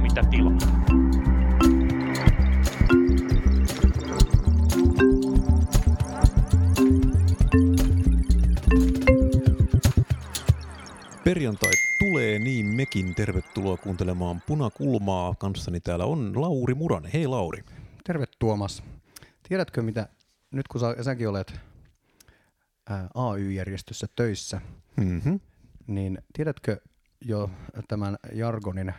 saa mitä tilaa. Perjantai tulee, niin mekin tervetuloa kuuntelemaan Punakulmaa. Kanssani täällä on Lauri Muranen. Hei Lauri. Terve Tuomas. Tiedätkö mitä, nyt kun sä, säkin olet ää, AY-järjestössä töissä, Mm-hmm. niin tiedätkö jo tämän jargonin,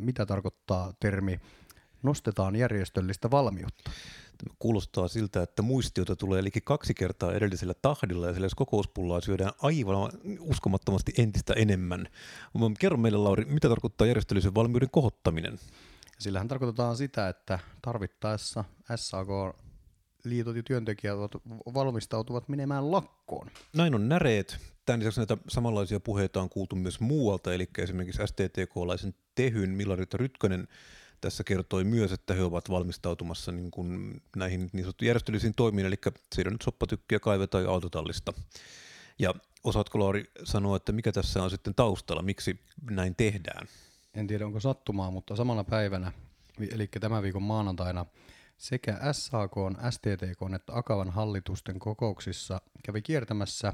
mitä tarkoittaa termi nostetaan järjestöllistä valmiutta? Kuulostaa siltä, että muistiota tulee eli kaksi kertaa edellisellä tahdilla ja sillä jos kokouspullaa syödään aivan uskomattomasti entistä enemmän. Kerro meille Lauri, mitä tarkoittaa järjestöllisen valmiuden kohottaminen? Sillähän tarkoitetaan sitä, että tarvittaessa SAK liitot ja työntekijät valmistautuvat menemään lakkoon. Näin on näreet. Tämän lisäksi näitä samanlaisia puheita on kuultu myös muualta, eli esimerkiksi STTK-laisen Tehyn Millarit Rytkönen tässä kertoi myös, että he ovat valmistautumassa niin kuin näihin niin sanottuihin järjestöllisiin toimiin, eli siellä nyt soppatykkiä kaivetaan autotallista. Ja osaatko Lauri sanoa, että mikä tässä on sitten taustalla, miksi näin tehdään? En tiedä onko sattumaa, mutta samana päivänä, eli tämän viikon maanantaina, sekä SAK, STTK että Akavan hallitusten kokouksissa kävi kiertämässä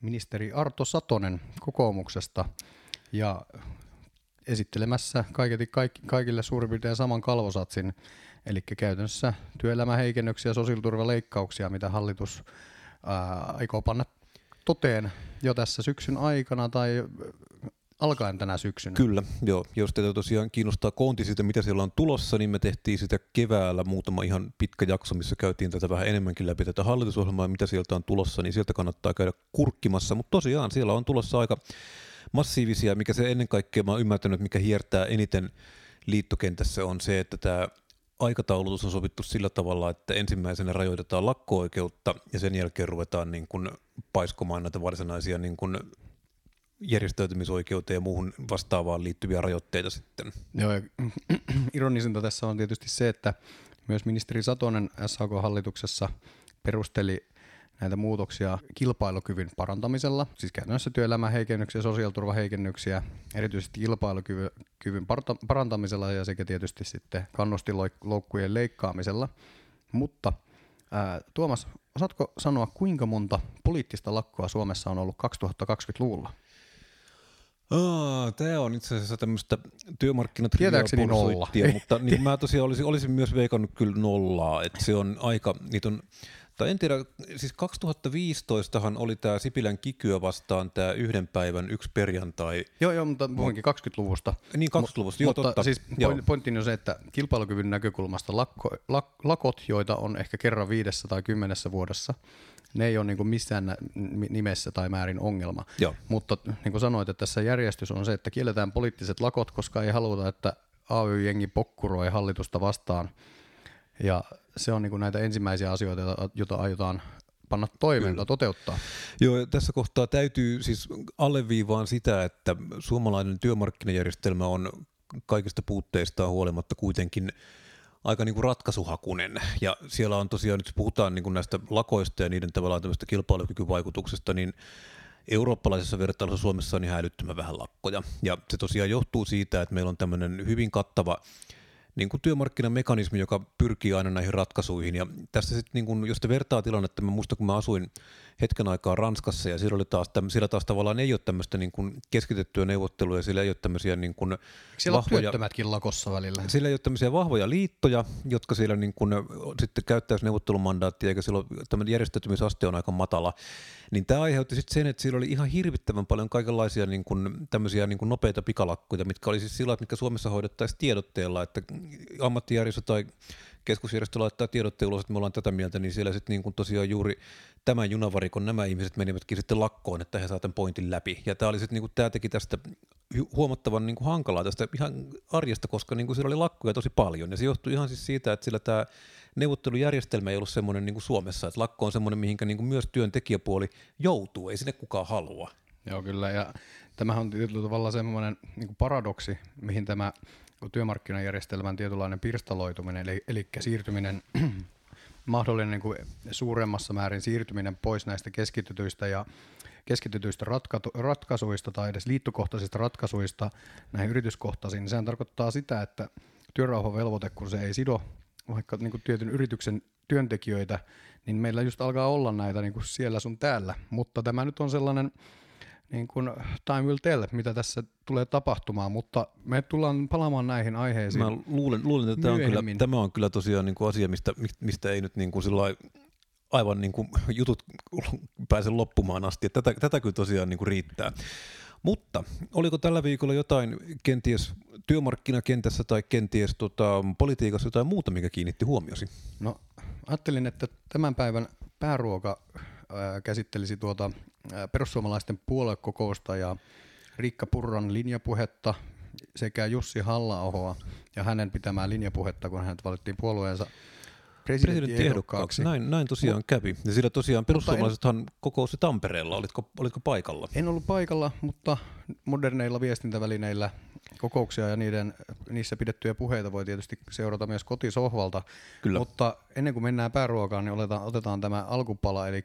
ministeri Arto Satonen kokoomuksesta ja esittelemässä kaiketi kaikille suurin piirtein saman kalvosatsin, eli käytännössä työelämäheikennyksiä ja sosiaaliturvaleikkauksia, mitä hallitus ää, aikoo panna toteen jo tässä syksyn aikana tai alkaen tänä syksynä. Kyllä, joo. Jos teitä tosiaan kiinnostaa koonti siitä, mitä siellä on tulossa, niin me tehtiin sitä keväällä muutama ihan pitkä jakso, missä käytiin tätä vähän enemmänkin läpi tätä hallitusohjelmaa mitä sieltä on tulossa, niin sieltä kannattaa käydä kurkkimassa. Mutta tosiaan siellä on tulossa aika massiivisia, mikä se ennen kaikkea mä oon ymmärtänyt, mikä hiertää eniten liittokentässä on se, että tämä aikataulutus on sovittu sillä tavalla, että ensimmäisenä rajoitetaan lakko-oikeutta ja sen jälkeen ruvetaan niin kuin paiskomaan näitä varsinaisia niin kuin järjestäytymisoikeuteen ja muuhun vastaavaan liittyviä rajoitteita sitten. Joo, ja ironisinta tässä on tietysti se, että myös ministeri Satonen SAK-hallituksessa perusteli näitä muutoksia kilpailukyvyn parantamisella, siis käytännössä työelämäheikennyksiä, sosiaaliturvaheikennyksiä, erityisesti kilpailukyvyn parantamisella ja sekä tietysti sitten kannustiloukkujen leikkaamisella. Mutta ää, Tuomas, osaatko sanoa, kuinka monta poliittista lakkoa Suomessa on ollut 2020-luvulla? Aa, tämä on itse asiassa tämmöistä Tietääkseni nolla. työmarkkinatriviaa mutta niin mä tosiaan olisin, olisin myös veikannut kyllä nollaa, että se on aika, niitä on, tai en tiedä, siis 2015han oli tämä Sipilän kikyä vastaan tämä yhden päivän yksi perjantai, Joo, joo, mutta puhuinkin 20-luvusta. niin 20-luvusta, joo Mutta totta. siis point- pointtini on se, että kilpailukyvyn näkökulmasta lakko, lak, lakot, joita on ehkä kerran viidessä tai kymmenessä vuodessa, ne ei ole niin kuin missään nimessä tai määrin ongelma. Joo. Mutta niin kuin sanoit, että tässä järjestys on se, että kielletään poliittiset lakot, koska ei haluta, että AY-jengi pokkuroi hallitusta vastaan. Ja se on niin kuin näitä ensimmäisiä asioita, joita- aiotaan panna toimeen toteuttaa. Joo, ja tässä kohtaa täytyy siis alleviivaan sitä, että suomalainen työmarkkinajärjestelmä on kaikista puutteistaan huolimatta kuitenkin aika niin kuin ratkaisuhakunen. Ja siellä on tosiaan, nyt puhutaan niin kuin näistä lakoista ja niiden tavallaan tämmöistä kilpailukykyvaikutuksesta, niin eurooppalaisessa vertailussa Suomessa on ihan älyttömän vähän lakkoja. Ja se tosiaan johtuu siitä, että meillä on tämmöinen hyvin kattava niin kuin työmarkkinamekanismi, joka pyrkii aina näihin ratkaisuihin. Ja tässä sitten, niin jos te vertaa tilannetta, mä muistan, kun mä asuin hetken aikaa Ranskassa, ja siellä, oli taas, täm, siellä taas tavallaan ei ole tämmöistä niin kuin keskitettyä neuvottelua, ja siellä ei ole tämmöisiä niin kuin Siellä on vahvoja, työttömätkin lakossa välillä. siellä ei ole tämmöisiä vahvoja liittoja, jotka siellä niin kuin sitten käyttäisi neuvottelumandaattia, eikä silloin tämmöinen järjestäytymisaste on aika matala. Niin tämä aiheutti sitten sen, että siellä oli ihan hirvittävän paljon kaikenlaisia niin kuin, tämmöisiä niin kuin nopeita pikalakkoja, mitkä oli siis sillä, mitkä Suomessa hoidettaisiin tiedotteella, että ammattijärjestö tai keskusjärjestö laittaa tiedotteen ulos, että me ollaan tätä mieltä, niin siellä sitten niin tosiaan juuri tämän junavarikon nämä ihmiset menivätkin sitten lakkoon, että he saavat tämän pointin läpi. Ja tämä oli sitten, niin kuin, tämä teki tästä hu- huomattavan niin kuin hankalaa tästä ihan arjesta, koska niin kuin siellä oli lakkoja tosi paljon. Ja se johtui ihan siis siitä, että sillä tämä neuvottelujärjestelmä ei ollut semmoinen niin kuin Suomessa, että lakko on semmoinen, mihinkä niin kuin myös työntekijäpuoli joutuu, ei sinne kukaan halua. Joo, kyllä. Ja tämähän on tietyllä tavalla semmoinen niin paradoksi, mihin tämä työmarkkinajärjestelmän tietynlainen pirstaloituminen, eli, eli siirtyminen, mahdollinen niin kuin suuremmassa määrin siirtyminen pois näistä keskitytyistä ja keskitetyistä ratka- ratkaisuista tai edes liittokohtaisista ratkaisuista näihin yrityskohtaisiin, niin sehän tarkoittaa sitä, että työrauhavelvoite, kun se ei sido vaikka niin kuin tietyn yrityksen työntekijöitä, niin meillä just alkaa olla näitä niin kuin siellä sun täällä. Mutta tämä nyt on sellainen niin kuin time will tell, mitä tässä tulee tapahtumaan, mutta me tullaan palaamaan näihin aiheisiin Mä luulen, luulen että tämä on, kyllä, tämä on kyllä tosiaan niin kuin asia, mistä, mistä ei nyt niin kuin aivan niin kuin jutut pääse loppumaan asti. Että tätä, tätä kyllä tosiaan niin kuin riittää. Mutta oliko tällä viikolla jotain kenties työmarkkinakentässä tai kenties tota, politiikassa jotain muuta, mikä kiinnitti huomiosi? No ajattelin, että tämän päivän pääruoka ää, käsittelisi tuota perussuomalaisten puoluekokousta ja Riikka Purran linjapuhetta sekä Jussi halla ja hänen pitämää linjapuhetta, kun hänet valittiin puolueensa presidenttiehdokkaaksi. Näin, näin tosiaan kävi. Ja sillä tosiaan perussuomalaisethan kokousi Tampereella. Olitko, olitko paikalla? En ollut paikalla, mutta moderneilla viestintävälineillä kokouksia ja niiden, niissä pidettyjä puheita voi tietysti seurata myös kotisohvalta. Kyllä. Mutta ennen kuin mennään pääruokaan, niin otetaan, otetaan tämä alkupala, eli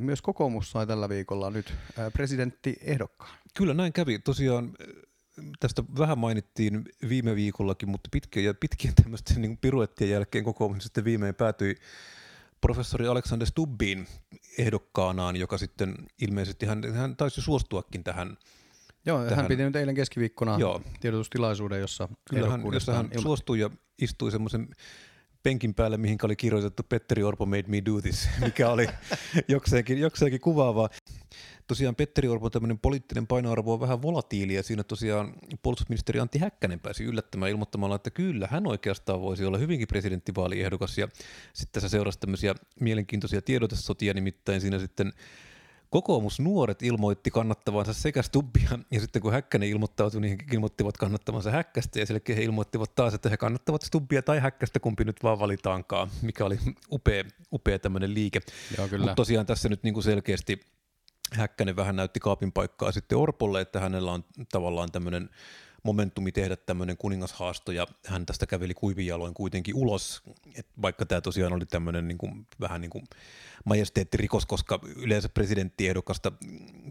myös kokoomus sai tällä viikolla nyt ää, presidenttiehdokkaan. Kyllä näin kävi. Tosiaan tästä vähän mainittiin viime viikollakin, mutta pitkien, ja pitkien tämmöisten niin piruettien jälkeen kokoomus sitten viimein päätyi professori Alexander Stubbiin ehdokkaanaan, joka sitten ilmeisesti, hän, hän taisi suostuakin tähän Joo, tähän. hän piti nyt eilen keskiviikkona Joo. tiedotustilaisuuden, jossa, hän, jossa hän ilma- suostui ja istui semmoisen penkin päälle, mihin oli kirjoitettu Petteri Orpo made me do this, mikä oli jokseenkin, jokseenkin kuvaavaa. Tosiaan Petteri Orpon tämmöinen poliittinen painoarvo on vähän volatiili ja siinä tosiaan puolustusministeri Antti Häkkänen pääsi yllättämään ilmoittamalla, että kyllä hän oikeastaan voisi olla hyvinkin presidenttivaaliehdokas ja sitten tässä seurasi tämmöisiä mielenkiintoisia tiedotesotia, nimittäin siinä sitten Kokoomusnuoret ilmoitti kannattavansa sekä Stubbia, ja sitten kun Häkkänen ilmoittautui, niin he ilmoittivat kannattavansa Häkkästä, ja sen he ilmoittivat taas, että he kannattavat Stubbia tai Häkkästä, kumpi nyt vaan valitaankaan, mikä oli upea, upea tämmöinen liike. Mutta tosiaan tässä nyt niin kuin selkeästi Häkkänen vähän näytti kaapin paikkaa sitten Orpolle, että hänellä on tavallaan tämmöinen momentumi tehdä tämmöinen kuningashaasto ja hän tästä käveli kuivijaloin kuitenkin ulos, et vaikka tämä tosiaan oli tämmöinen niin kuin, vähän niin kuin majesteettirikos, koska yleensä presidenttiehdokasta,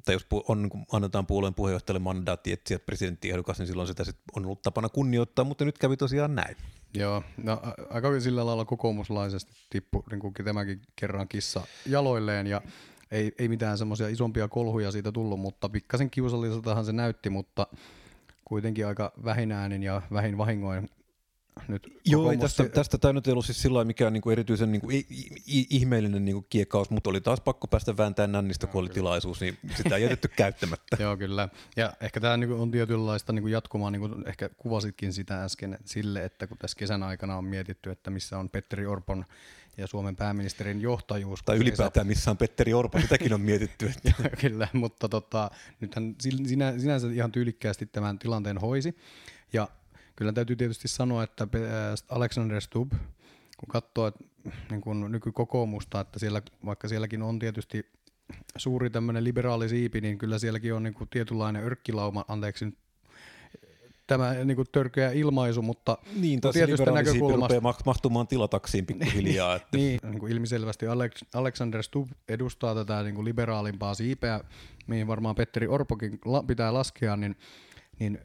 tai jos on, niin kuin annetaan puolueen puheenjohtajalle mandaatti etsiä presidenttiehdokas, niin silloin sitä sit on ollut tapana kunnioittaa, mutta nyt kävi tosiaan näin. Joo, no, aika sillä lailla kokoomuslaisesti tippu niin kuin tämäkin kerran kissa jaloilleen ja ei, ei mitään semmoisia isompia kolhuja siitä tullut, mutta pikkasen kiusalliseltahan se näytti, mutta kuitenkin aika vähin äänin ja vähin vahingoin nyt Joo, ei tästä, tästä tämä nyt ei ollut siis sillä mikään niinku erityisen niinku ihmeellinen niinku kiekaus, mutta oli taas pakko päästä vääntämään nännistä, kun oli tilaisuus, niin sitä ei jätetty käyttämättä. Joo, kyllä. Ja ehkä tämä niinku on tietynlaista niinku jatkumaa, niin kuin ehkä kuvasitkin sitä äsken sille, että kun tässä kesän aikana on mietitty, että missä on Petteri Orpon ja Suomen pääministerin johtajuus. Tai ylipäätään missä on Petteri Orpo, sitäkin on mietitty. Kyllä, mutta tota, nythän sinä, sinänsä ihan tyylikkäästi tämän tilanteen hoisi. Ja kyllä täytyy tietysti sanoa, että Alexander Stubb, kun katsoo että, niin kuin nykykokoomusta, että siellä, vaikka sielläkin on tietysti suuri tämmöinen liberaali siipi, niin kyllä sielläkin on niin kuin tietynlainen örkkilauma, anteeksi nyt tämä niin kuin törkeä ilmaisu, mutta niin, tietystä näkökulmasta... rupeaa mahtumaan tilataksiin pikkuhiljaa. että. niin, niin kuin ilmiselvästi Alex, Alexander Stubb edustaa tätä niin kuin liberaalimpaa siipeä, mihin varmaan Petteri Orpokin la, pitää laskea, niin, niin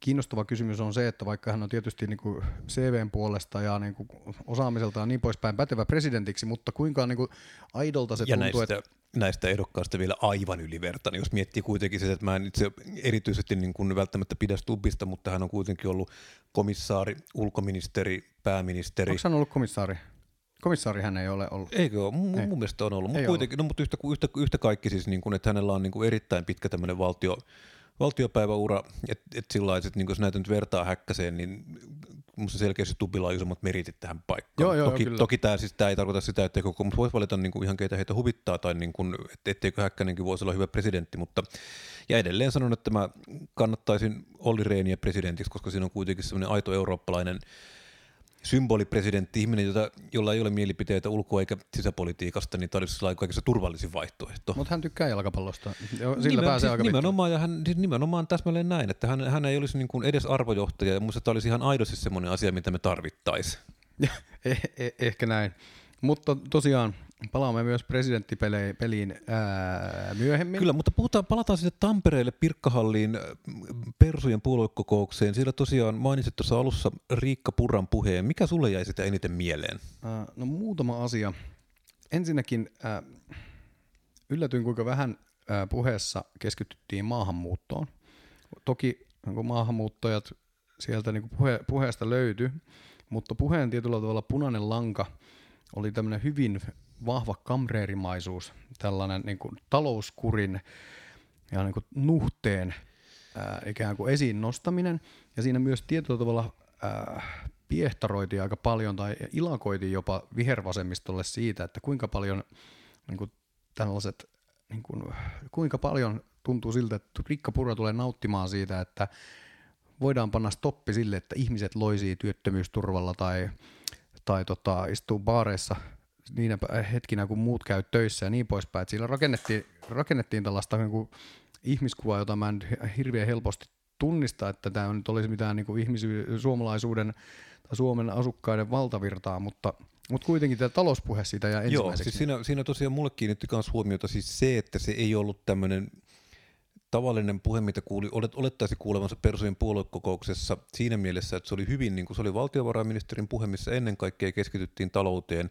kiinnostava kysymys on se, että vaikka hän on tietysti niin kuin CVn puolesta ja niin kuin osaamiseltaan niin poispäin pätevä presidentiksi, mutta kuinka niin kuin aidolta se ja tuntuu, näistä, että... näistä ehdokkaista vielä aivan ylivertainen, jos miettii kuitenkin se, että mä en itse erityisesti niin kuin välttämättä pidä Stubbista, mutta hän on kuitenkin ollut komissaari, ulkoministeri, pääministeri. Onko hän ollut komissaari? Komissaari hän ei ole ollut. Eikö ole? M- ei. Mun mielestä on ollut. Mutta kuitenkin, no, mutta yhtä, yhtä, yhtä kaikki siis, niin kuin, että hänellä on niin kuin erittäin pitkä tämmöinen valtio, valtiopäiväura, että et sillä lailla, että niin jos näitä nyt vertaa häkkäseen, niin minusta selkeästi Tubilla on isommat meritit tähän paikkaan. Joo, joo, toki, kyllä. toki tämä, siis, ei tarkoita sitä, että kokoomus voisi valita niin kuin ihan keitä heitä huvittaa, tai niin kuin, etteikö Häkkänenkin voisi olla hyvä presidentti, mutta ja edelleen sanon, että mä kannattaisin Olli Rehniä presidentiksi, koska siinä on kuitenkin semmoinen aito eurooppalainen symbolipresidentti, ihminen, jota, jolla ei ole mielipiteitä ulko- eikä sisäpolitiikasta, niin tämä olisi kaikista turvallisin vaihtoehto. Mutta hän tykkää jalkapallosta, sillä Nimen, pääsee siis nimenomaan, ja hän, siis nimenomaan täsmälleen näin, että hän, hän ei olisi niin kuin edes arvojohtaja, ja minusta tämä olisi ihan aidosti semmoinen asia, mitä me tarvittaisiin. eh, eh, ehkä näin. Mutta tosiaan palaamme myös presidenttipeliin ää, myöhemmin. Kyllä, mutta puhutaan, palataan sinne Tampereelle Pirkkahalliin Persujen puoluekokoukseen. Siellä tosiaan mainitsit tuossa alussa Riikka Purran puheen. Mikä sulle jäi sitä eniten mieleen? Ää, no muutama asia. Ensinnäkin ää, yllätyin, kuinka vähän ää, puheessa keskityttiin maahanmuuttoon. Toki niin maahanmuuttajat sieltä niin puhe, puheesta löytyi, mutta puheen tietyllä tavalla punainen lanka oli tämmöinen hyvin vahva kamreerimaisuus, tällainen niin kuin talouskurin ja niin kuin nuhteen ää, ikään kuin esiin nostaminen. Ja siinä myös tietyllä tavalla ää, piehtaroitiin aika paljon tai ilakoitiin jopa vihervasemmistolle siitä, että kuinka paljon niin kuin tällaiset, niin kuin, kuinka paljon tuntuu siltä, että Rikka Purra tulee nauttimaan siitä, että voidaan panna stoppi sille, että ihmiset loisii työttömyysturvalla tai, tai tota, istuu baareissa niinä hetkinä, kun muut käy töissä ja niin poispäin. Sillä rakennettiin, rakennettiin tällaista niin kuin ihmiskuvaa, jota mä en hirveän helposti tunnista, että tämä nyt olisi mitään niin kuin ihmisy- suomalaisuuden tai Suomen asukkaiden valtavirtaa, mutta, mutta kuitenkin tämä talouspuhe siitä ja ensimmäiseksi. Joo, siis siinä, siinä tosiaan mulle kiinnitti myös huomiota siis se, että se ei ollut tämmöinen tavallinen puhe, mitä kuuli, olet, olettaisi kuulevansa Persujen puoluekokouksessa siinä mielessä, että se oli hyvin, niin kuin se oli valtiovarainministerin puhe, missä ennen kaikkea keskityttiin talouteen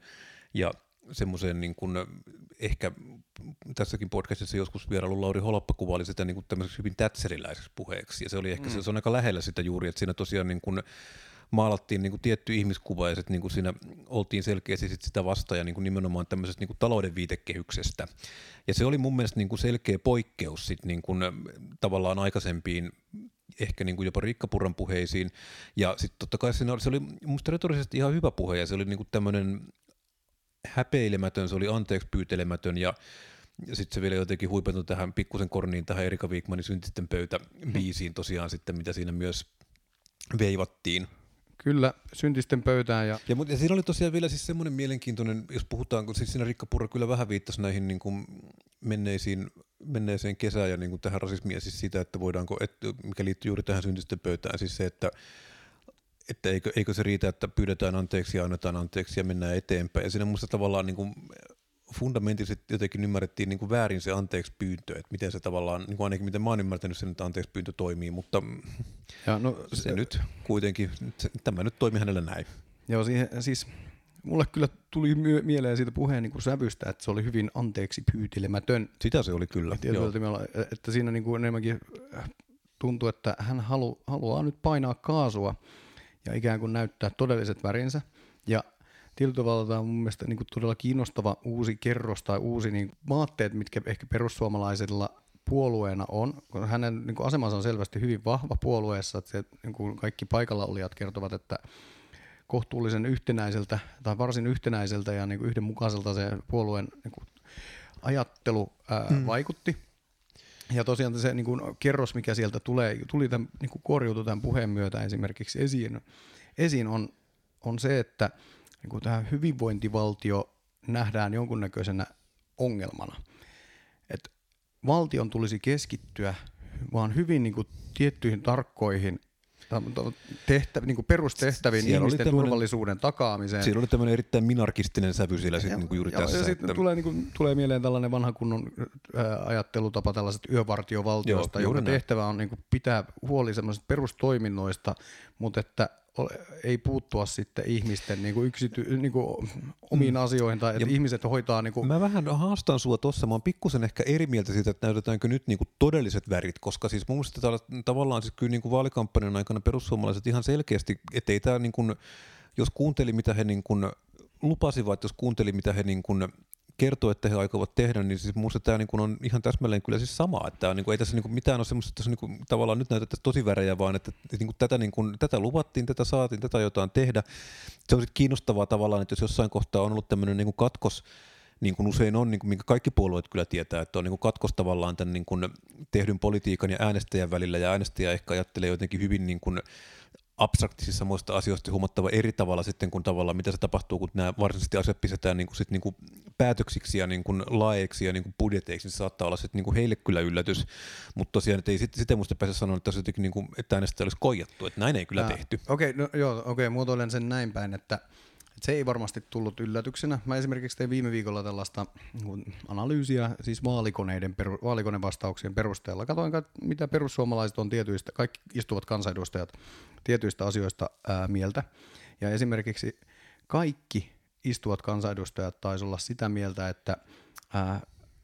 ja semmoiseen niin kuin, ehkä tässäkin podcastissa joskus vierailu Lauri Holoppa kuvaili sitä niin kuin tämmöiseksi hyvin tätseriläiseksi puheeksi, ja se oli ehkä mm. se, se on aika lähellä sitä juuri, että siinä tosiaan niin kuin, maalattiin niin kuin tietty ihmiskuva ja sitten niin kuin siinä oltiin selkeästi sit sitä vastaan ja niin kuin nimenomaan tämmöisestä niin kuin talouden viitekehyksestä. Ja se oli mun mielestä niin kuin selkeä poikkeus sit niin kuin tavallaan aikaisempiin ehkä niin kuin jopa Rikkapurran puheisiin. Ja sitten totta kai siinä oli, se oli musta retorisesti ihan hyvä puhe ja se oli niin kuin tämmöinen häpeilemätön, se oli anteeksi pyytelemätön ja ja sitten se vielä jotenkin huipentui tähän pikkusen korniin tähän Erika Wigmanin syntisten pöytä biisiin tosiaan sitten, mitä siinä myös veivattiin. Kyllä, syntisten pöytään. Ja, ja, ja siinä oli tosiaan vielä siis semmoinen mielenkiintoinen, jos puhutaan, kun siis siinä Rikka Purra kyllä vähän viittasi näihin niin kuin menneisiin, menneeseen kesään ja niin kuin tähän rasismiin, siis sitä, että voidaanko, että, mikä liittyy juuri tähän syntisten pöytään, siis se, että että eikö, eikö se riitä, että pyydetään anteeksi ja annetaan anteeksi ja mennään eteenpäin. Ja siinä muista tavallaan niin kuin fundamentisesti jotenkin ymmärrettiin niin kuin väärin se anteeksi pyyntö, että miten se tavallaan, niin kuin ainakin miten mä oon ymmärtänyt sen, että anteeksi pyyntö toimii, mutta ja no, se, se nyt kuitenkin, tämä nyt toimi hänellä näin. Joo, siihen, siis mulle kyllä tuli myö- mieleen siitä puheen niin kuin sävystä, että se oli hyvin anteeksi pyytelemätön. Sitä se oli kyllä. Joo. Että siinä niin kuin enemmänkin tuntuu, että hän halu, haluaa nyt painaa kaasua ja ikään kuin näyttää todelliset värinsä. Ja tietyllä tavalla tämä on mun mielestä niin kuin todella kiinnostava uusi kerros tai uusi niin maatteet, mitkä ehkä perussuomalaisilla puolueena on. Hänen niin kuin asemansa on selvästi hyvin vahva puolueessa, että se, niin kuin kaikki paikalla olijat kertovat, että kohtuullisen yhtenäiseltä tai varsin yhtenäiseltä ja niin kuin yhdenmukaiselta se puolueen niin kuin ajattelu ää, hmm. vaikutti. Ja tosiaan se niin kuin kerros, mikä sieltä tulee, tuli tämän, niin kuin korjuutui tämän puheen myötä esimerkiksi esiin, esiin on, on se, että niin kuin tämä hyvinvointivaltio nähdään jonkunnäköisenä ongelmana. Et valtion tulisi keskittyä vaan hyvin niin kuin tiettyihin tarkkoihin tehtä, niin perustehtäviin siellä ihmisten turvallisuuden takaamiseen. Siellä oli tämmöinen erittäin minarkistinen sävy siellä sit, niin kuin juuri ja, tässä. Ja sitten että... tulee, niin kuin, tulee mieleen tällainen vanha kunnon ää, ajattelutapa tällaiset yövartiovaltiosta, Joo, jonka tehtävä on niin kuin, pitää huoli semmoisista perustoiminnoista, mutta että ei puuttua sitten ihmisten niin kuin yksity, niin kuin omiin mm. asioihin tai että ja ihmiset hoitaa. Niin kuin... Mä vähän haastan sua tuossa, mä oon pikkusen ehkä eri mieltä siitä, että näytetäänkö nyt niin kuin todelliset värit, koska siis mun mielestä tavallaan siis kyllä niin kuin vaalikampanjan aikana perussuomalaiset ihan selkeästi, ettei tämä niin kuin, jos kuunteli mitä he niin kuin lupasivat, jos kuunteli mitä he niin kuin kertoo, että he aikovat tehdä, niin siis minusta tämä niin on ihan täsmälleen kyllä siis sama, että on, niin kuin, ei tässä niin kuin mitään ole semmoista, että tässä niin kuin, tavallaan nyt näytettäisiin tosi värejä, vaan että niin kuin, tätä, niin kuin, tätä luvattiin, tätä saatiin, tätä jotain tehdä. Se on sitten kiinnostavaa tavallaan, että jos jossain kohtaa on ollut tämmöinen niin kuin katkos, niin kuin usein on, niin kuin, minkä kaikki puolueet kyllä tietää, että on niin kuin katkos tavallaan tämän niin kuin tehdyn politiikan ja äänestäjän välillä, ja äänestäjä ehkä ajattelee jotenkin hyvin niin kuin, abstraktisissa muista asioista huomattava eri tavalla sitten, kun tavallaan mitä se tapahtuu, kun nämä varsinaisesti asiat pistetään niin kuin sit niin kuin päätöksiksi ja niin kuin laeiksi ja niin kuin budjeteiksi, niin se saattaa olla sitten niin kuin heille kyllä yllätys, mutta tosiaan että ei sit, sitä muista pääse sanoa, että, jotenkin niin kuin, että äänestä olisi koijattu, että näin ei kyllä Ää, tehty. Okei, okay, no, joo, okei, okay, muotoilen sen näin päin, että se ei varmasti tullut yllätyksenä. Mä esimerkiksi tein viime viikolla tällaista niin analyysiä, siis vaalikoneiden, peru, vaalikonevastauksien perusteella. Katoin, mitä perussuomalaiset on tietyistä, kaikki istuvat kansanedustajat tietyistä asioista ää, mieltä. Ja esimerkiksi kaikki istuvat kansanedustajat taisi olla sitä mieltä, että ää,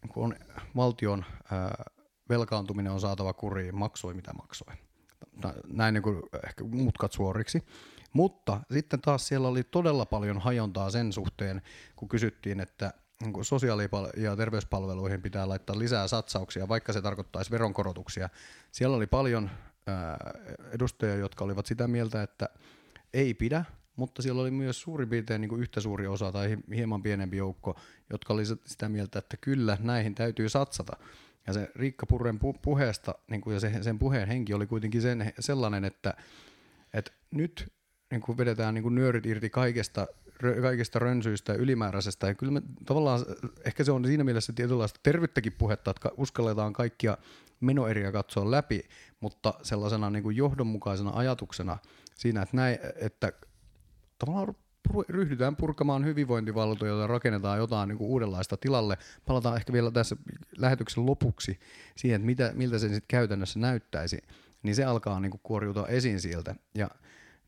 kun on valtion ää, velkaantuminen on saatava kuriin, maksoi mitä maksoi. Näin niin kuin ehkä mutkat suoriksi. Mutta sitten taas siellä oli todella paljon hajontaa sen suhteen, kun kysyttiin, että niin sosiaali- ja terveyspalveluihin pitää laittaa lisää satsauksia, vaikka se tarkoittaisi veronkorotuksia. Siellä oli paljon edustajia, jotka olivat sitä mieltä, että ei pidä, mutta siellä oli myös suurin piirtein niin kuin yhtä suuri osa tai hieman pienempi joukko, jotka oli sitä mieltä, että kyllä näihin täytyy satsata. Ja se Riikka Purren pu- puheesta niin kuin ja se, sen puheen henki oli kuitenkin sen, sellainen, että, että nyt niin kuin vedetään niin kuin nyörit irti kaikesta, kaikesta rönsyistä ja ylimääräisestä. Ja kyllä me, tavallaan ehkä se on siinä mielessä tietynlaista tervyttäkin puhetta, että uskalletaan kaikkia menoeriä katsoa läpi, mutta sellaisena niin kuin johdonmukaisena ajatuksena siinä, että, näin, että tavallaan ryhdytään purkamaan hyvinvointivaltoja ja rakennetaan jotain niin kuin uudenlaista tilalle. Palataan ehkä vielä tässä lähetyksen lopuksi siihen, että mitä, miltä se sitten käytännössä näyttäisi, niin se alkaa niin kuin kuoriutua esiin sieltä. Ja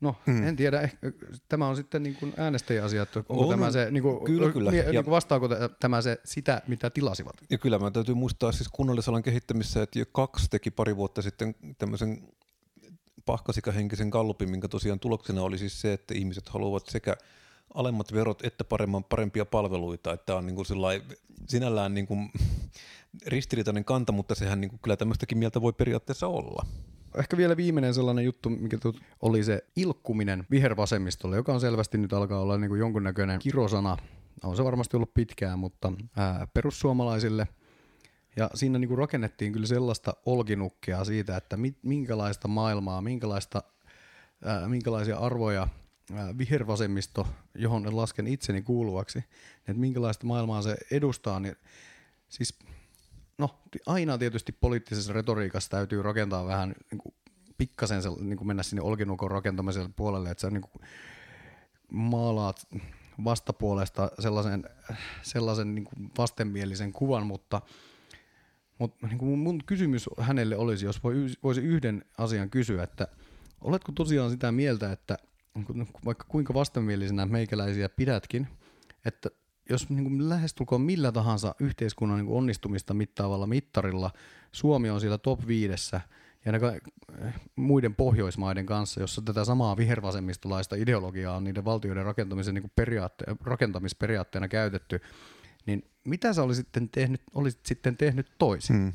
No, hmm. en tiedä. Ehkä, tämä on sitten niin kuin äänestäjäasia, että onko on, tämä se, niin kuin, kyllä, kyllä. Niin, ja, vastaako tämä se sitä, mitä tilasivat? Ja kyllä mä täytyy muistaa siis kunnallisalan kehittämissä, että jo kaksi teki pari vuotta sitten tämmöisen pahkasikahenkisen gallupin, minkä tosiaan tuloksena oli siis se, että ihmiset haluavat sekä alemmat verot että paremman, parempia palveluita. Että tämä on niin kuin sinällään niin kuin ristiriitainen kanta, mutta sehän niin kuin kyllä tämmöistäkin mieltä voi periaatteessa olla. Ehkä vielä viimeinen sellainen juttu, mikä oli se ilkkuminen vihervasemmistolle, joka on selvästi nyt alkaa olla niin kuin jonkunnäköinen kirosana. On se varmasti ollut pitkään, mutta ää, perussuomalaisille. Ja siinä niin kuin rakennettiin kyllä sellaista olkinukkea siitä, että minkälaista maailmaa, minkälaista, ää, minkälaisia arvoja vihervasemmisto, johon lasken itseni kuuluvaksi, että minkälaista maailmaa se edustaa, niin siis no aina tietysti poliittisessa retoriikassa täytyy rakentaa vähän niin kuin, pikkasen niin kuin mennä sinne olkinukon rakentamiselle puolelle, että sä niin kuin, maalaat vastapuolesta sellaisen, sellaisen niin kuin vastenmielisen kuvan, mutta, mutta niin kuin mun kysymys hänelle olisi, jos voisi yhden asian kysyä, että oletko tosiaan sitä mieltä, että vaikka kuinka vastenmielisenä meikäläisiä pidätkin, että jos niin kuin lähestulkoon millä tahansa yhteiskunnan niin kuin onnistumista mittaavalla mittarilla Suomi on siellä top viidessä ja ne muiden Pohjoismaiden kanssa, jossa tätä samaa vihervasemmistolaista ideologiaa on niiden valtioiden rakentamisen niin kuin periaatte- rakentamisperiaatteena käytetty, niin mitä sä olisit sitten tehnyt, olisit sitten tehnyt toisin? Hmm.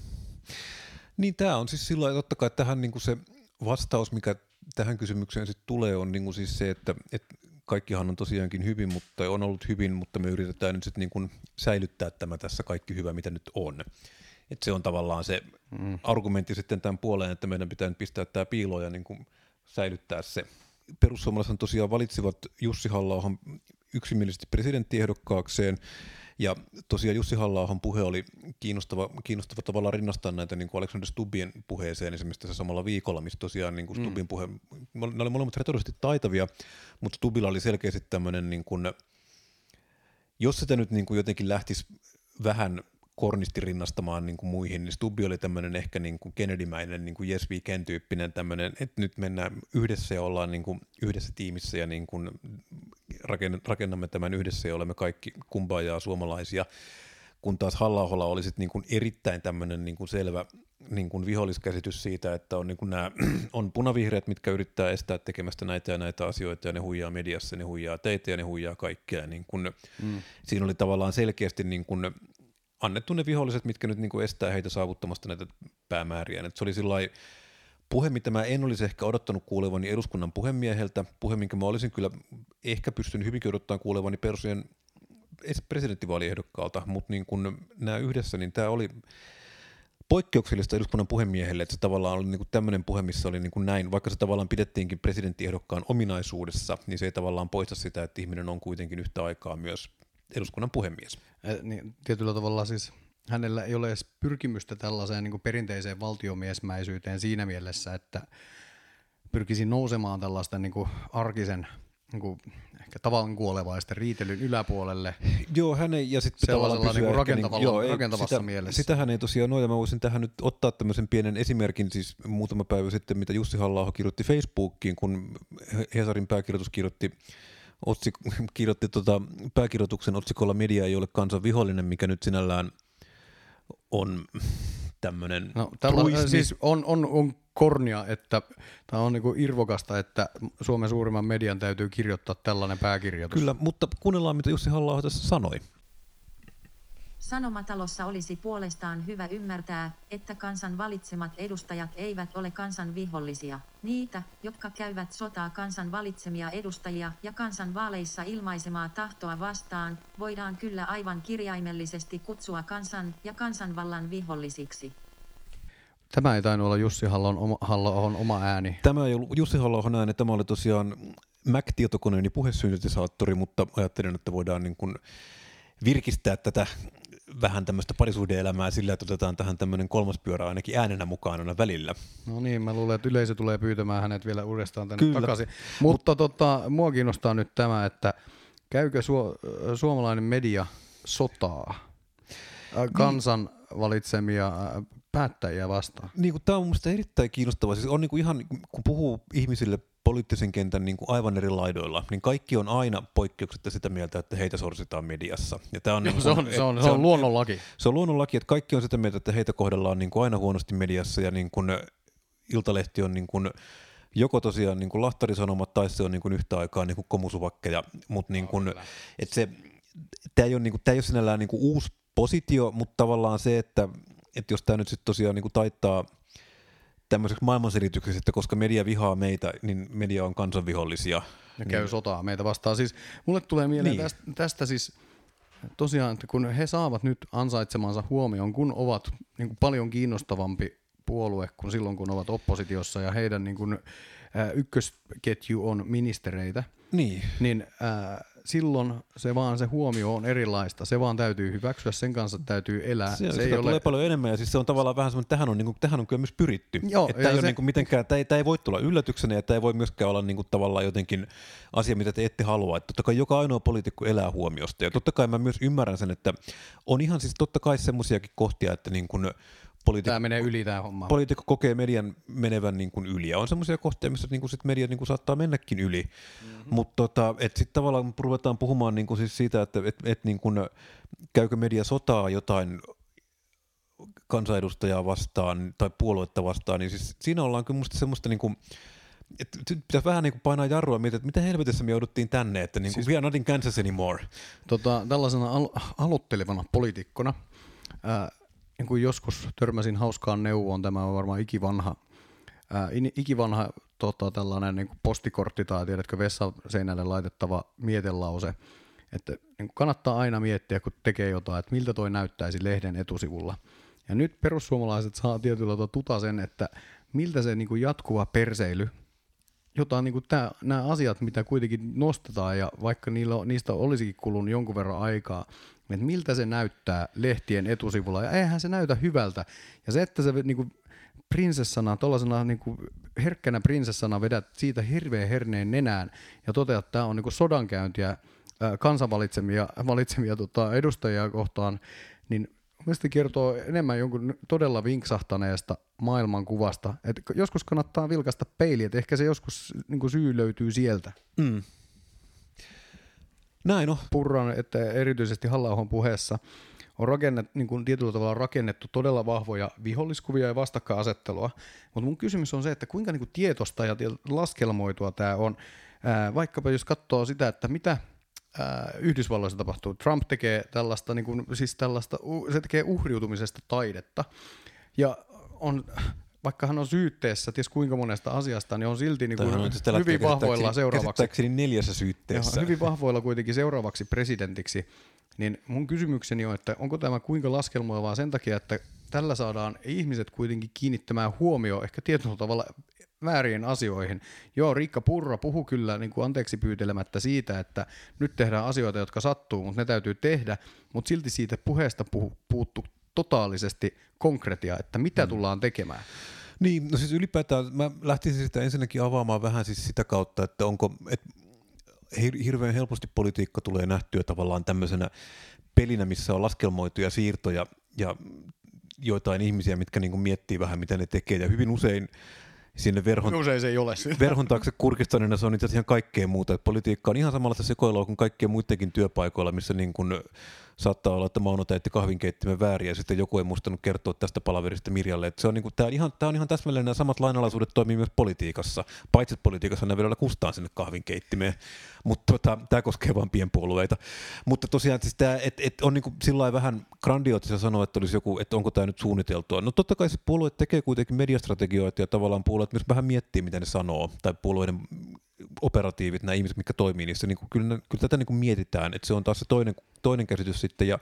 Niin tämä on siis sillä totta kai tähän niin kuin se vastaus, mikä tähän kysymykseen sitten tulee, on niin kuin siis se, että, että kaikkihan on tosiaankin hyvin, mutta on ollut hyvin, mutta me yritetään nyt sitten niin kuin säilyttää tämä tässä kaikki hyvä, mitä nyt on. Et se on tavallaan se mm. argumentti sitten tämän puoleen, että meidän pitää nyt pistää tämä piiloon ja niin kuin säilyttää se. Perussuomalaiset tosiaan valitsivat Jussi halla yksimielisesti presidenttiehdokkaakseen, ja tosiaan Jussi halla puhe oli kiinnostava, kiinnostava tavallaan rinnastaa näitä niin kuin Alexander Stubbien puheeseen esimerkiksi tässä samalla viikolla, missä tosiaan niin kuin mm. Stubbin puhe, ne oli molemmat retorisesti taitavia, mutta Stubbilla oli selkeästi tämmöinen, niin kuin, jos sitä nyt niin kuin jotenkin lähtisi vähän kornisti rinnastamaan niin kuin muihin, niin Stubbi oli tämmöinen ehkä niin kuin Kennedy-mäinen niin kuin Yes We Can-tyyppinen tämmöinen, että nyt mennään yhdessä ja ollaan niin kuin yhdessä tiimissä ja niin kuin rakennamme tämän yhdessä ja olemme kaikki kumpaajaa suomalaisia, kun taas halla oli sit niin kuin erittäin tämmöinen niin kuin selvä niin kuin viholliskäsitys siitä, että on, niin kuin nämä, on punavihreät, mitkä yrittää estää tekemästä näitä ja näitä asioita, ja ne huijaa mediassa, ne huijaa teitä ja ne huijaa kaikkea. Niin kuin, mm. Siinä oli tavallaan selkeästi niin kuin annettu ne viholliset, mitkä nyt niin kuin estää heitä saavuttamasta näitä päämääriä. Et se oli sillai, puhe, mitä mä en olisi ehkä odottanut kuulevani eduskunnan puhemieheltä, puhe, minkä mä olisin kyllä ehkä pystynyt hyvinkin odottamaan kuulevani perusien presidenttivaaliehdokkaalta, mutta niin kun nämä yhdessä, niin tämä oli poikkeuksellista eduskunnan puhemiehelle, että se tavallaan oli niin tämmöinen puhe, missä oli niin kuin näin, vaikka se tavallaan pidettiinkin presidenttiehdokkaan ominaisuudessa, niin se ei tavallaan poista sitä, että ihminen on kuitenkin yhtä aikaa myös eduskunnan puhemies. Eh, niin, tietyllä tavalla siis hänellä ei ole edes pyrkimystä tällaiseen niin kuin perinteiseen valtiomiesmäisyyteen siinä mielessä, että pyrkisi nousemaan tällaisten niin kuin arkisen niin ehkä tavan kuolevaisten riitelyn yläpuolelle. Joo, hän ei, ja sitten Sellaisella kysyä niin ehkä rakentavalla, joo, ei, rakentavassa sitä, mielessä. Sitähän ei tosiaan ole, ja mä voisin tähän nyt ottaa tämmöisen pienen esimerkin, siis muutama päivä sitten, mitä Jussi halla kirjoitti Facebookiin, kun Hesarin pääkirjoitus kirjoitti otsik, kirjoitti tota, pääkirjoituksen otsikolla Media ei ole kansan vihollinen, mikä nyt sinällään on tämmöinen No, tällä, truismi. siis on, on, on kornia, että tämä on niinku irvokasta, että Suomen suurimman median täytyy kirjoittaa tällainen pääkirjoitus. Kyllä, mutta kuunnellaan, mitä Jussi halla tässä sanoi. Sanomatalossa olisi puolestaan hyvä ymmärtää, että kansan valitsemat edustajat eivät ole kansan vihollisia. Niitä, jotka käyvät sotaa kansan valitsemia edustajia ja kansan vaaleissa ilmaisemaa tahtoa vastaan, voidaan kyllä aivan kirjaimellisesti kutsua kansan ja kansanvallan vihollisiksi. Tämä ei tainnut olla Jussi Hallon oma, Hallon oma ääni. Tämä ei ollut Jussi halla ääni, tämä oli tosiaan Mac-tietokoneeni puhesyntetisaattori, mutta ajattelin, että voidaan niin kuin virkistää tätä vähän tämmöistä parisuhde-elämää sillä, että otetaan tähän tämmöinen kolmas pyörä ainakin äänenä mukaan aina välillä. No niin, mä luulen, että yleisö tulee pyytämään hänet vielä uudestaan tänne Kyllä. takaisin. Mutta tota, mua kiinnostaa nyt tämä, että käykö su- suomalainen media sotaa niin. kansan valitsemia päättäjiä vastaan? Niin tämä on mielestäni erittäin kiinnostavaa. Siis on niin kuin ihan, kun puhuu ihmisille poliittisen kentän niin kuin aivan eri laidoilla, niin kaikki on aina poikkeuksetta sitä mieltä, että heitä sorsitaan mediassa. Ja tämä on, niin Se on, se on, se on luonnonlaki. Se on luonnonlaki, että kaikki on sitä mieltä, että heitä kohdellaan niin kuin aina huonosti mediassa ja niin kuin Iltalehti on niin kuin joko tosiaan niin kuin lahtarisanomat tai se on niin kuin yhtä aikaa niin kuin komusuvakkeja, mutta niin kuin, että se, tämä ei ole, niin kuin, tämä ei ole sinällään niin kuin uusi positio, mutta tavallaan se, että, että jos tämä nyt sitten tosiaan niin kuin taittaa tämmöiseksi maailmanselitykseksi, että koska media vihaa meitä, niin media on kansanvihollisia. Ja käy sotaa meitä vastaan. Siis mulle tulee mieleen Niin. tästä, tästä siis tosiaan, että kun he saavat nyt ansaitsemansa huomioon, kun ovat niin kuin paljon kiinnostavampi puolue kuin silloin, kun ovat oppositiossa ja heidän niin kuin, ä, ykkösketju on ministereitä, Niin, niin ää, silloin se vaan se huomio on erilaista. Se vaan täytyy hyväksyä, sen kanssa täytyy elää. Se, se ei tulee ole, paljon enemmän ja siis se on tavallaan vähän semmoinen, tähän on, niin kuin, tähän on kyllä myös pyritty. Joo, että ei, se- niin kuin mitenkään, tämä, ei, tämä ei voi tulla yllätyksenä ja tämä ei voi myöskään olla niin kuin, tavallaan jotenkin asia, mitä te ette halua. Että totta kai joka ainoa poliitikko elää huomiosta ja totta kai mä myös ymmärrän sen, että on ihan siis totta kai semmoisiakin kohtia, että niin kuin poliitikko, tämä menee yli tämä homma. poliitikko kokee median menevän niin kuin yli. Ja on semmoisia kohtia, missä niin kuin sit media niin kuin saattaa mennäkin yli. Mm-hmm. Mutta tota, sitten tavallaan ruvetaan puhumaan niin kuin siis siitä, että et, et niin kuin, käykö media sotaa jotain kansanedustajaa vastaan tai puoluetta vastaan, niin siis siinä ollaan kyllä musta semmoista niin kuin, että nyt pitäisi vähän niin kuin painaa jarrua ja miettiä, että mitä helvetissä me jouduttiin tänne, että niin kuin, siis... we are not in Kansas anymore. Tota, tällaisena al- aloittelevana poliitikkona, ää, niin kuin joskus törmäsin hauskaan neuvoon, tämä on varmaan ikivanha, ää, ikivanha tota, tällainen niin postikortti tai tiedätkö vessaseinälle laitettava mietelause, että niin kannattaa aina miettiä, kun tekee jotain, että miltä toi näyttäisi lehden etusivulla. Ja nyt perussuomalaiset saa tietyllä tuta sen, että miltä se niin jatkuva perseily jotain niin kuin tää, nämä asiat, mitä kuitenkin nostetaan ja vaikka niillä, niistä olisikin kulunut jonkun verran aikaa, että miltä se näyttää lehtien etusivulla ja eihän se näytä hyvältä. Ja se, että se niin kuin prinsessana, tuollaisena niin kuin herkkänä prinsessana vedät siitä hirveän herneen nenään ja toteat, että tämä on niin kuin sodankäyntiä kansanvalitsemia valitsemia tota, edustajia kohtaan, niin Mielestäni kertoo enemmän jonkun todella vinksahtaneesta maailmankuvasta. Et joskus kannattaa vilkaista peiliä, että ehkä se joskus niin syy löytyy sieltä. Mm. Näin on. Purran, että erityisesti halla puheessa on rakennettu, niin kuin tietyllä tavalla rakennettu todella vahvoja viholliskuvia ja vastakkainasettelua. Mutta mun kysymys on se, että kuinka niin kuin tietosta ja laskelmoitua tämä on. Ää, vaikkapa jos katsoo sitä, että mitä ää, Yhdysvalloissa tapahtuu. Trump tekee tällaista, niin kuin, siis tällaista, se tekee uhriutumisesta taidetta. Ja on, vaikka hän on syytteessä, ties kuinka monesta asiasta, niin on silti niin kuin on hyvin vahvoilla seuraavaksi. Neljässä syytteessä. Joo, hyvin vahvoilla kuitenkin seuraavaksi presidentiksi, niin mun kysymykseni on, että onko tämä kuinka laskelmoivaa sen takia, että tällä saadaan ihmiset kuitenkin kiinnittämään huomioon ehkä tietyllä tavalla vääriin asioihin. Joo, Riikka Purra puhu kyllä niin kuin anteeksi pyytelemättä siitä, että nyt tehdään asioita, jotka sattuu, mutta ne täytyy tehdä, mutta silti siitä puheesta puhu, puuttu totaalisesti konkretia, että mitä tullaan tekemään. Niin, no siis ylipäätään mä lähtisin sitä ensinnäkin avaamaan vähän siis sitä kautta, että onko, et, hir- hirveän helposti politiikka tulee nähtyä tavallaan tämmöisenä pelinä, missä on laskelmoituja siirtoja ja joitain ihmisiä, mitkä niin miettii vähän, mitä ne tekee. Ja hyvin usein sinne verhon, Usein se ei ole verhon taakse kurkistaneena se on itse asiassa ihan kaikkea muuta. Et politiikka on ihan samanlaista sekoilua kuin kaikkien muidenkin työpaikoilla, missä niin kuin saattaa olla, että Mauno täytti kahvinkeittimen väärin ja sitten joku ei muistanut kertoa tästä palaverista Mirjalle. Et se on, niin kuin, tämä, on ihan, tämä on ihan täsmälleen nämä samat lainalaisuudet toimii myös politiikassa, paitsi että politiikassa ne vielä kustaan sinne kahvinkeittimeen, mutta tota, tämä koskee vain pienpuolueita. Mutta tosiaan siis tämä, et, et on niin sillä vähän grandiootissa sanoa, että, olisi joku, että onko tämä nyt suunniteltua. No totta kai se puolue tekee kuitenkin mediastrategioita ja tavallaan puolueet myös vähän miettii, mitä ne sanoo, tai puolueiden operatiivit, nämä ihmiset, mitkä toimii niissä, niin kyllä, kyllä tätä niin kuin mietitään, että se on taas se toinen, toinen käsitys sitten, ja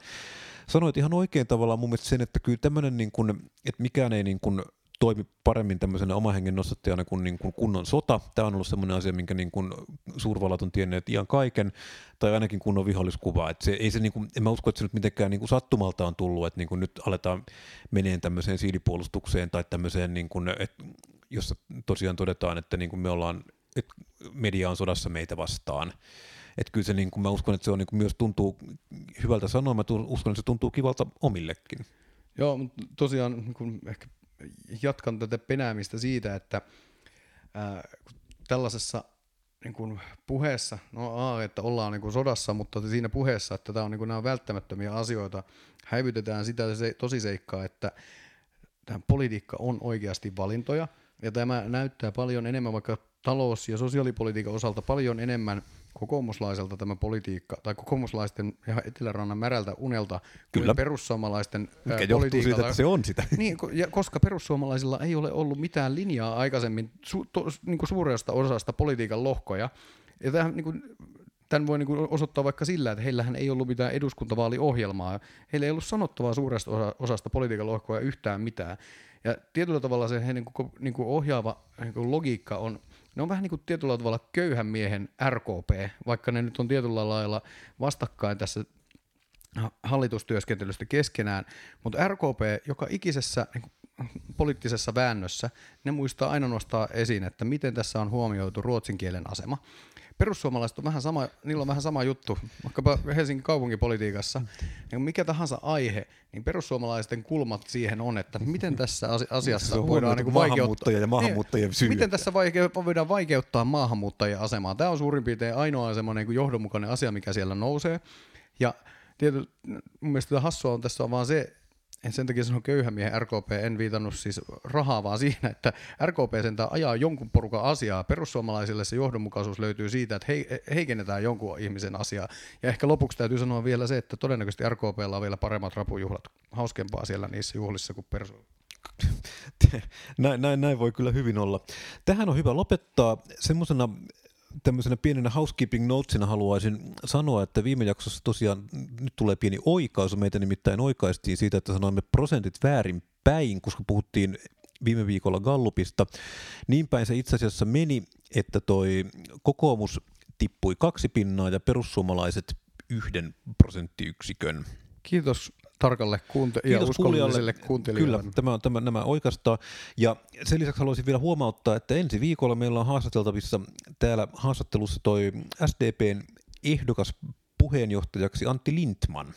sanoit ihan oikein tavallaan mun mielestä sen, että kyllä tämmöinen, niin kuin, että mikään ei niin kuin toimi paremmin tämmöisenä oman hengen nostattajana kuin, niin kuin kunnon sota. Tämä on ollut semmoinen asia, minkä niin kuin suurvallat on tienneet ihan kaiken, tai ainakin kunnon viholliskuva. Että se, ei se niin kuin, en mä usko, että se nyt mitenkään niin kuin sattumalta on tullut, että niin kuin nyt aletaan meneen tämmöiseen siilipuolustukseen tai tämmöiseen, niin kuin, että jossa tosiaan todetaan, että niin kuin me ollaan että media on sodassa meitä vastaan. Että kyllä se, niin kuin, mä uskon, että se on, niin kuin, myös tuntuu hyvältä sanoa, mä uskon, että se tuntuu kivalta omillekin. Joo, mutta tosiaan kun ehkä jatkan tätä penäämistä siitä, että ää, tällaisessa niin kuin puheessa, no a, että ollaan niin kuin sodassa, mutta siinä puheessa, että tämä on niin kuin, nämä on välttämättömiä asioita, häivytetään sitä se tosiseikkaa, että tämä politiikka on oikeasti valintoja, ja tämä näyttää paljon enemmän vaikka talous- ja sosiaalipolitiikan osalta paljon enemmän kokoomuslaiselta tämä politiikka, tai kokoomuslaisten ja Etelärannan märältä unelta kuin perussuomalaisten Mikä ää, johtuu siitä, että se on sitä. Niin, ja koska perussuomalaisilla ei ole ollut mitään linjaa aikaisemmin su- to, niin kuin suuresta osasta politiikan lohkoja, ja tähän, niin kuin, tämän voi niin osoittaa vaikka sillä, että heillähän ei ollut mitään eduskuntavaaliohjelmaa, heillä ei ollut sanottavaa suuresta osa- osasta politiikan lohkoja yhtään mitään. Ja tietyllä tavalla se niin kuin, niin kuin ohjaava niin kuin logiikka on, ne on vähän niin kuin tietyllä tavalla köyhän miehen RKP, vaikka ne nyt on tietyllä lailla vastakkain tässä hallitustyöskentelystä keskenään, mutta RKP joka ikisessä niin kuin, poliittisessa väännössä, ne muistaa aina nostaa esiin, että miten tässä on huomioitu ruotsin kielen asema. Perussuomalaiset on vähän sama, niillä on vähän sama juttu, vaikkapa Helsingin kaupunkipolitiikassa, niin mikä tahansa aihe, niin perussuomalaisten kulmat siihen on, että miten tässä asi- asiassa voidaan huomioitu niin vaikeuttaa. ja maahanmuuttajien syy. Miten tässä vaike- voidaan vaikeuttaa maahanmuuttajien asemaa? Tämä on suurin piirtein ainoa semmoinen niin johdonmukainen asia, mikä siellä nousee. Ja tietysti mun mielestä hassua on tässä on vaan se, en sen takia sanon köyhän miehen RKP, en viitannut siis rahaa, vaan siinä, että RKP sentään ajaa jonkun porukan asiaa. Perussuomalaisille se johdonmukaisuus löytyy siitä, että hei, heikennetään jonkun ihmisen asiaa. Ja ehkä lopuksi täytyy sanoa vielä se, että todennäköisesti RKPlla on vielä paremmat rapujuhlat. Hauskempaa siellä niissä juhlissa kuin persu. näin, näin, näin voi kyllä hyvin olla. Tähän on hyvä lopettaa. Semmoisena tämmöisenä pienenä housekeeping notesina haluaisin sanoa, että viime jaksossa tosiaan nyt tulee pieni oikaisu. Meitä nimittäin oikaistiin siitä, että sanoimme prosentit väärin päin, koska puhuttiin viime viikolla Gallupista. Niin päin se itse asiassa meni, että toi kokoomus tippui kaksi pinnaa ja perussuomalaiset yhden prosenttiyksikön. Kiitos tarkalle kuunte- ja Kiitos uskolliselle kuuntelijalle. Kyllä, tämä, tämä, nämä oikeastaan. Ja sen lisäksi haluaisin vielä huomauttaa, että ensi viikolla meillä on haastateltavissa täällä haastattelussa toi SDPn ehdokas puheenjohtajaksi Antti Lindman.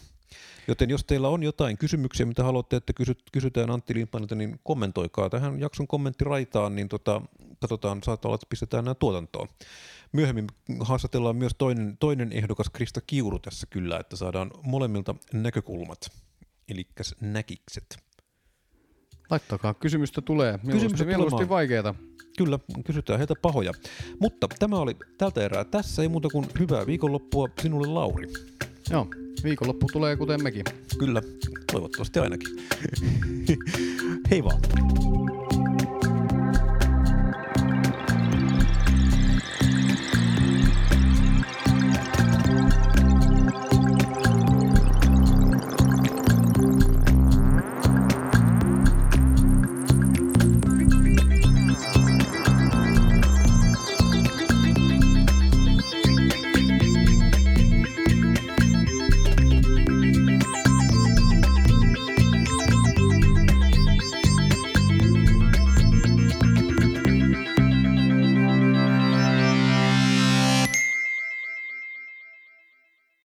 Joten jos teillä on jotain kysymyksiä, mitä haluatte, että kysyt, kysytään Antti Lindmanilta, niin kommentoikaa tähän jakson kommenttiraitaan, niin tota, katsotaan, saattaa olla, että pistetään nämä tuotantoon. Myöhemmin haastatellaan myös toinen, toinen ehdokas Krista Kiuru tässä kyllä, että saadaan molemmilta näkökulmat, eli näkikset. Laittakaa, kysymystä tulee. Kysymystä mieluusti vaikeita. Kyllä, kysytään heitä pahoja. Mutta tämä oli tältä erää tässä, ei muuta kuin hyvää viikonloppua sinulle Lauri. Joo, viikonloppu tulee kuten mekin. Kyllä, toivottavasti ainakin. Hei vaan.